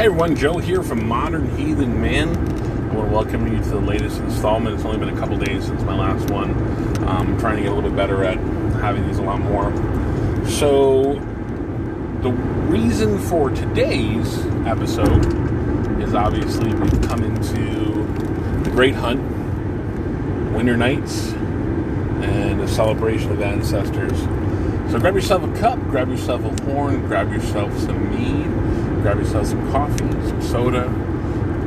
Hey everyone, Joe here from Modern Heathen Man. I want to welcome you to the latest installment. It's only been a couple days since my last one. I'm trying to get a little bit better at having these a lot more. So, the reason for today's episode is obviously we've come into the Great Hunt, Winter Nights, and a celebration of ancestors. So grab yourself a cup, grab yourself a horn, grab yourself some mead, grab yourself some coffee, some soda.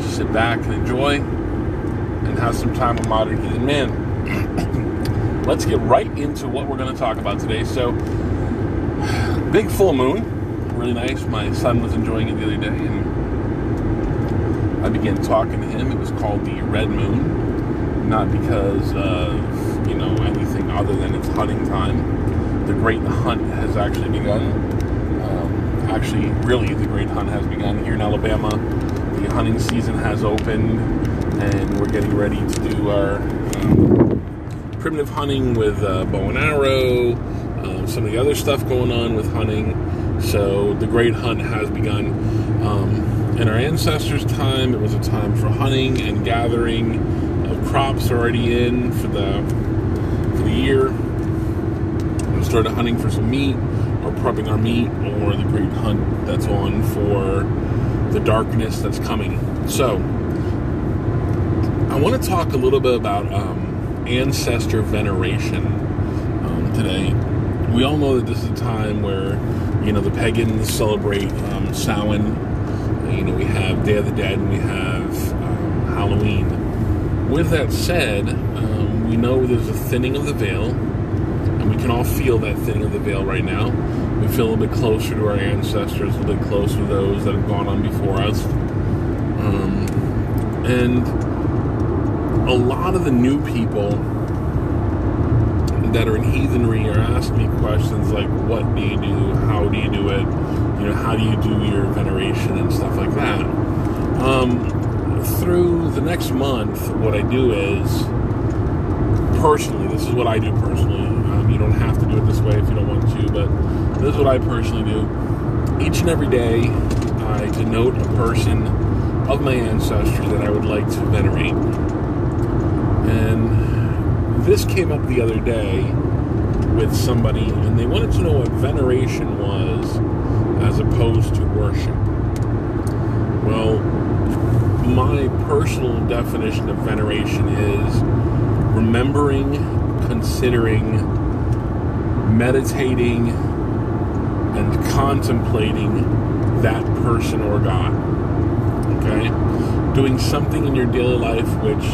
Sit back and enjoy and have some time with modern heathen man. Let's get right into what we're going to talk about today. So, big full moon, really nice. My son was enjoying it the other day, and I began talking to him. It was called the red moon, not because of you know anything other than it's hunting time the great hunt has actually begun. Actually, really, the great hunt has begun here in Alabama. The hunting season has opened, and we're getting ready to do our um, primitive hunting with uh, bow and arrow, um, some of the other stuff going on with hunting. So, the great hunt has begun. Um, in our ancestors' time, it was a time for hunting and gathering of crops already in for the for the year We started hunting for some meat prepping our meat or the great hunt that's on for the darkness that's coming. So, I want to talk a little bit about um, ancestor veneration um, today. We all know that this is a time where, you know, the pagans celebrate um, Samhain. You know, we have Day of the Dead and we have um, Halloween. With that said, um, we know there's a thinning of the veil and we can all feel that thinning of the veil right now. We feel a bit closer to our ancestors, a bit closer to those that have gone on before us. Um, and a lot of the new people that are in heathenry are asking me questions like, what do you do? How do you do it? You know, how do you do your veneration and stuff like that? Um, through the next month, what I do is personally, this is what I do personally. Um, you don't have to do it this way if you don't want to, but this is what I personally do. Each and every day, I denote a person of my ancestry that I would like to venerate. And this came up the other day with somebody, and they wanted to know what veneration was as opposed to worship. Well, my personal definition of veneration is remembering, considering, meditating, and contemplating that person or God. Okay? Doing something in your daily life which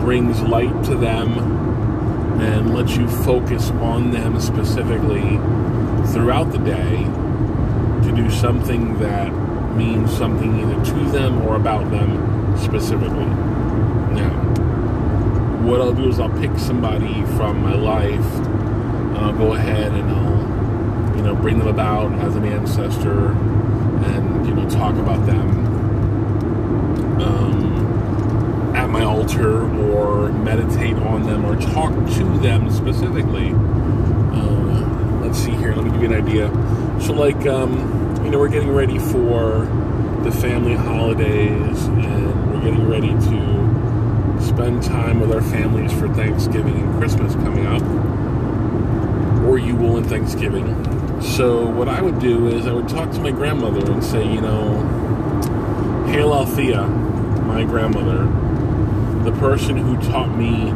brings light to them and lets you focus on them specifically throughout the day to do something that means something either to them or about them specifically. Now, what I'll do is I'll pick somebody from my life and I'll go ahead and I'll, you know, bring them about as an ancestor and, you know, talk about them um, at my altar or meditate on them or talk to them specifically. Uh, let's see here, let me give you an idea. So, like, um, you know, we're getting ready for the family holidays and we're getting ready to spend time with our families for Thanksgiving and Christmas coming up, or you will in Thanksgiving. So, what I would do is I would talk to my grandmother and say, you know, Hail Althea, my grandmother, the person who taught me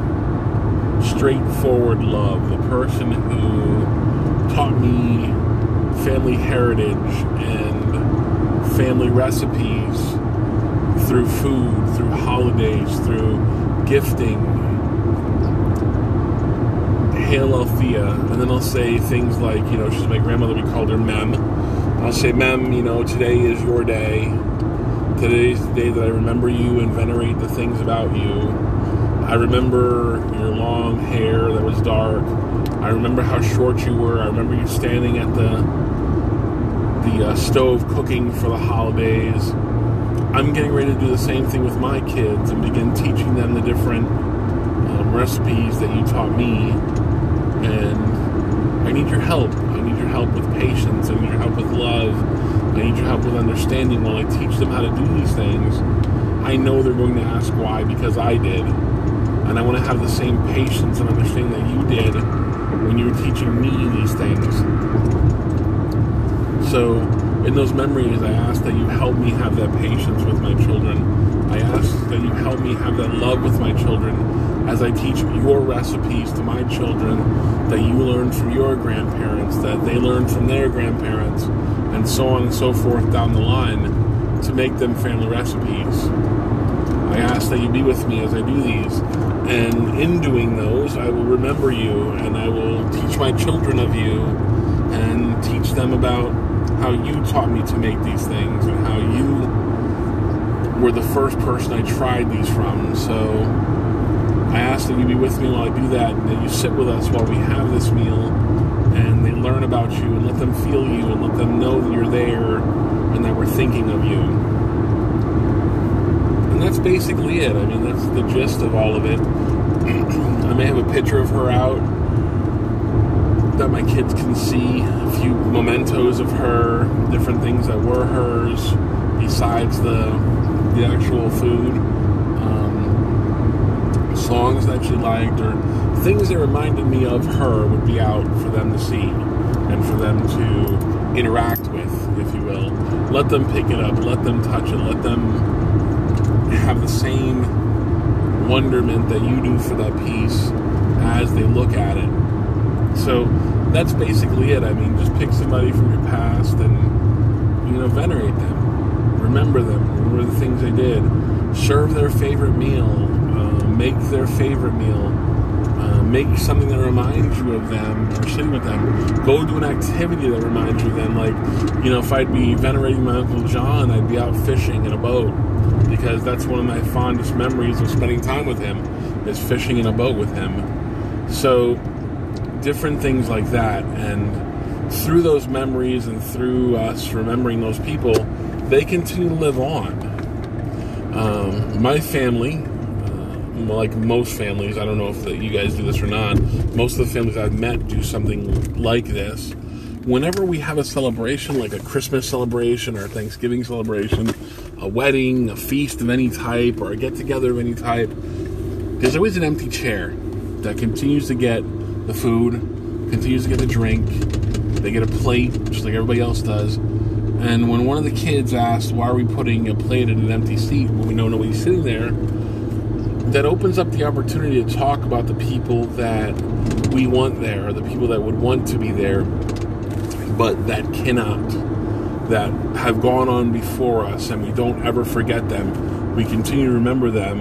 straightforward love, the person who taught me family heritage and family recipes through food, through holidays, through gifting, Hail Althea, and then I'll say things like, you know, she's my grandmother, we called her Mem. I'll say, Mem, you know, today is your day. Today is the day that I remember you and venerate the things about you. I remember your long hair that was dark. I remember how short you were. I remember you standing at the the uh, stove cooking for the holidays. I'm getting ready to do the same thing with my kids and begin teaching them the different um, recipes that you taught me. And I need your help. I need your help with patience. I need your help with love. I need your help with understanding while I teach them how to do these things. I know they're going to ask why because I did. And I want to have the same patience and understanding that you did when you were teaching me these things. So, in those memories, I ask that you help me have that patience with my children. I ask that you help me have that love with my children as I teach your recipes to my children that you learned from your grandparents, that they learned from their grandparents, and so on and so forth down the line to make them family recipes. I ask that you be with me as I do these. And in doing those, I will remember you and I will teach my children of you and teach them about how you taught me to make these things and how you were the first person I tried these from. So I ask that you be with me while I do that, and that you sit with us while we have this meal and they learn about you and let them feel you and let them know that you're there and that we're thinking of you. And that's basically it. I mean, that's the gist of all of it. I may have a picture of her out that my kids can see a few mementos of her, different things that were hers, besides the the actual food, songs that she liked, or things that reminded me of her would be out for them to see and for them to interact with, if you will. Let them pick it up, let them touch it, let them have the same wonderment that you do for that piece as they look at it. So that's basically it. I mean, just pick somebody from your past and, you know, venerate them. Remember them. Remember the things they did. Serve their favorite meal. Make their favorite meal. Uh, make something that reminds you of them or sitting with them. Go do an activity that reminds you of them. Like, you know, if I'd be venerating my Uncle John, I'd be out fishing in a boat because that's one of my fondest memories of spending time with him is fishing in a boat with him. So, different things like that. And through those memories and through us remembering those people, they continue to live on. Um, my family, like most families, I don't know if you guys do this or not, most of the families I've met do something like this. Whenever we have a celebration, like a Christmas celebration or a Thanksgiving celebration, a wedding, a feast of any type, or a get together of any type, there's always an empty chair that continues to get the food, continues to get the drink. They get a plate, just like everybody else does. And when one of the kids asks, why are we putting a plate in an empty seat when we know nobody's sitting there, that opens up the opportunity to talk about the people that we want there, or the people that would want to be there, but that cannot, that have gone on before us, and we don't ever forget them. We continue to remember them,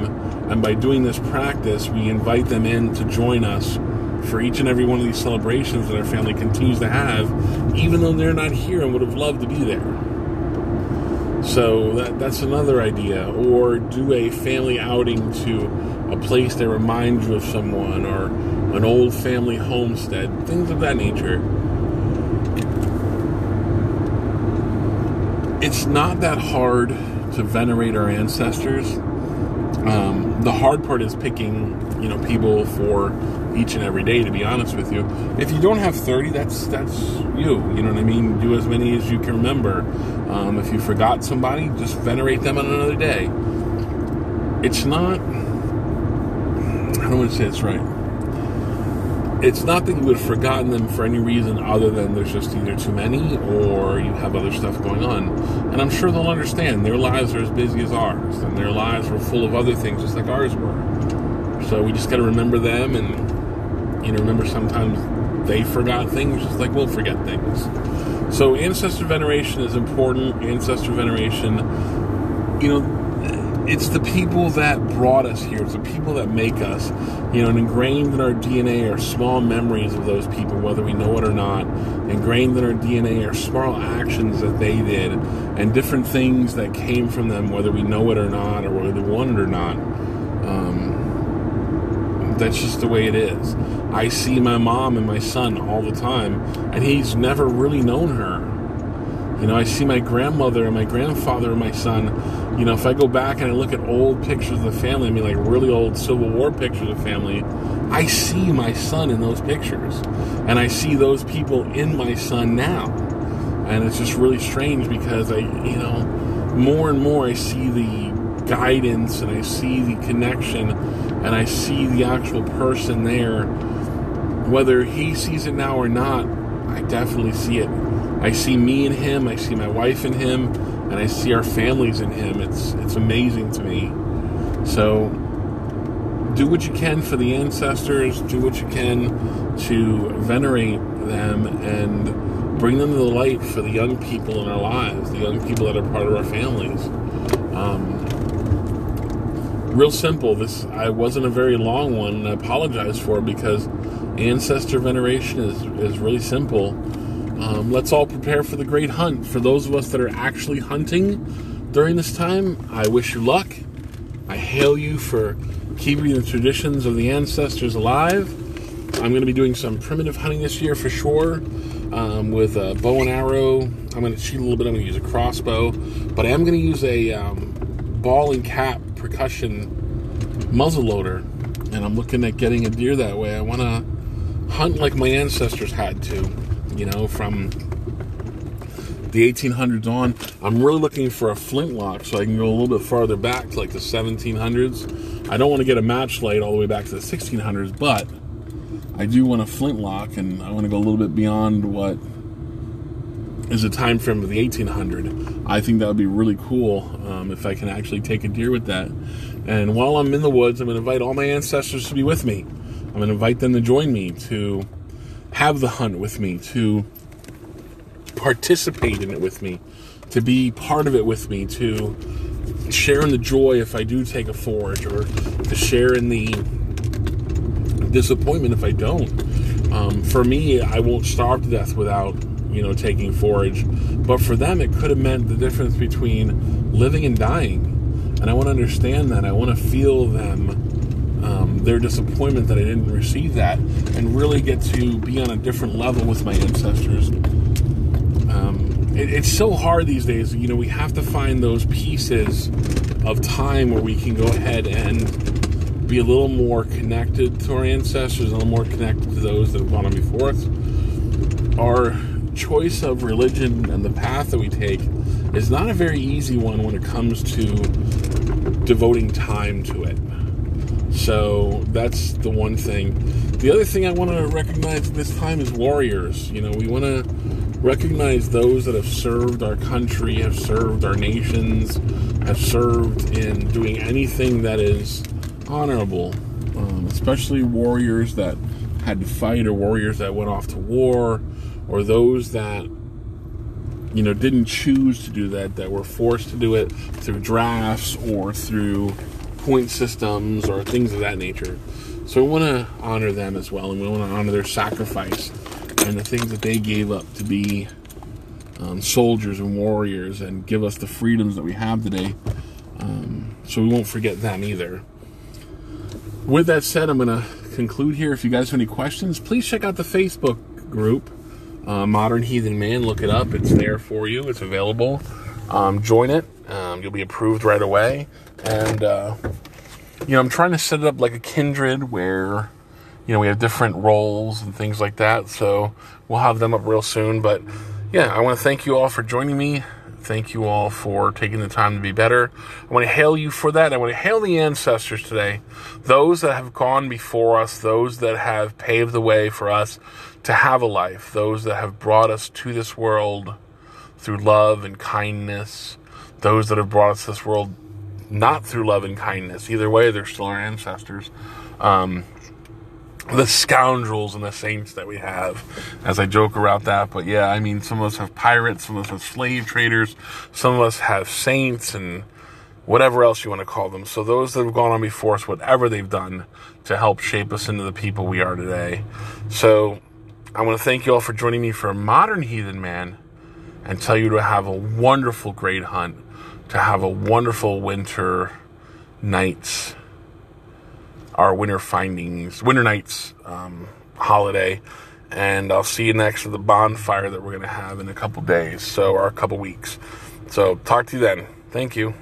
and by doing this practice, we invite them in to join us for each and every one of these celebrations that our family continues to have, even though they're not here and would have loved to be there. So that, that's another idea. Or do a family outing to a place that reminds you of someone, or an old family homestead, things of that nature. It's not that hard to venerate our ancestors. Um, the hard part is picking, you know, people for each and every day. To be honest with you, if you don't have thirty, that's that's you. You know what I mean. Do as many as you can remember. Um, if you forgot somebody, just venerate them on another day. It's not. I don't want to say it's right. It's not that you would have forgotten them for any reason other than there's just either too many or you have other stuff going on. And I'm sure they'll understand. Their lives are as busy as ours, and their lives were full of other things just like ours were. So we just got to remember them and, you know, remember sometimes they forgot things just like we'll forget things. So ancestor veneration is important. Ancestor veneration, you know, it's the people that brought us here. It's the people that make us. You know, and ingrained in our DNA are small memories of those people, whether we know it or not. Ingrained in our DNA are small actions that they did, and different things that came from them, whether we know it or not, or whether we want it or not. That's just the way it is. I see my mom and my son all the time, and he's never really known her. You know, I see my grandmother and my grandfather and my son. You know, if I go back and I look at old pictures of the family, I mean, like really old Civil War pictures of the family, I see my son in those pictures. And I see those people in my son now. and it's just really strange because I, you know, more and more I see the guidance and I see the connection and I see the actual person there. Whether he sees it now or not, I definitely see it. I see me in him, I see my wife in him, and I see our families in him. It's it's amazing to me. So do what you can for the ancestors, do what you can to venerate them and bring them to the light for the young people in our lives, the young people that are part of our families. Um, real simple. This I wasn't a very long one. I apologize for because ancestor veneration is is really simple. Um, let's all prepare for the great hunt. For those of us that are actually hunting during this time, I wish you luck. I hail you for keeping the traditions of the ancestors alive. I'm going to be doing some primitive hunting this year for sure um, with a bow and arrow. I'm going to shoot a little bit. I'm going to use a crossbow, but I am going to use a um, ball and cap percussion muzzle loader, and I'm looking at getting a deer that way. I want to hunt like my ancestors had to, you know, from the 1800s on. I'm really looking for a flintlock so I can go a little bit farther back to like the 1700s. I don't want to get a matchlock all the way back to the 1600s, but I do want a flintlock, and I want to go a little bit beyond what is a time frame of the 1800. I think that would be really cool um, if I can actually take a deer with that. And while I'm in the woods, I'm going to invite all my ancestors to be with me. I'm going to invite them to join me, to have the hunt with me, to participate in it with me, to be part of it with me, to share in the joy if I do take a forage, or to share in the disappointment if I don't. Um, for me, I won't starve to death without you know taking forage, but for them, it could have meant the difference between living and dying. And I want to understand that. I want to feel them um, their disappointment that I didn't receive that, and really get to be on a different level with my ancestors. Um, it, it's so hard these days. You know, we have to find those pieces of time where we can go ahead and be a little more connected to our ancestors, a little more connected to those that have gone on before us. Our choice of religion and the path that we take is not a very easy one when it comes to devoting time to it. So that's the one thing. The other thing I want to recognize this time is warriors. You know, we want to recognize those that have served our country, have served our nations, have served in doing anything that is honorable, um, especially warriors that had to fight or warriors that went off to war or those that you know didn't choose to do that that were forced to do it through drafts or through point systems or things of that nature. So we want to honor them as well and we want to honor their sacrifice and the things that they gave up to be um, soldiers and warriors and give us the freedoms that we have today. Um, so we won't forget them either. With that said i'm going to conclude here. If you guys have any questions please check out the facebook group uh, Modern Heathen Man. Look it up. It's there for you. It's available. Um, join it. Um, you'll be approved right away. And, uh, you know, I'm trying to set it up like a kindred where, you know, we have different roles and things like that. So we'll have them up real soon. But yeah, I want to thank you all for joining me. Thank you all for taking the time to be better. I want to hail you for that. I want to hail the ancestors today, those that have gone before us, those that have paved the way for us to have a life, those that have brought us to this world through love and kindness, those that have brought us this world not through love and kindness. Either way, they're still our ancestors. Um, the scoundrels and the saints that we have, as I joke about that. But yeah, I mean, some of us have pirates, some of us have slave traders, some of us have saints and whatever else you want to call them. So those that have gone on before us, whatever they've done to help shape us into the people we are today. So I want to thank you all for joining me for a Modern Heathen Man and tell you to have a wonderful great hunt, to have a wonderful winter nights our winter findings, winter nights um, holiday, and I'll see you next at the bonfire that we're going to have in a couple days, so or a couple weeks. So talk to you then. Thank you.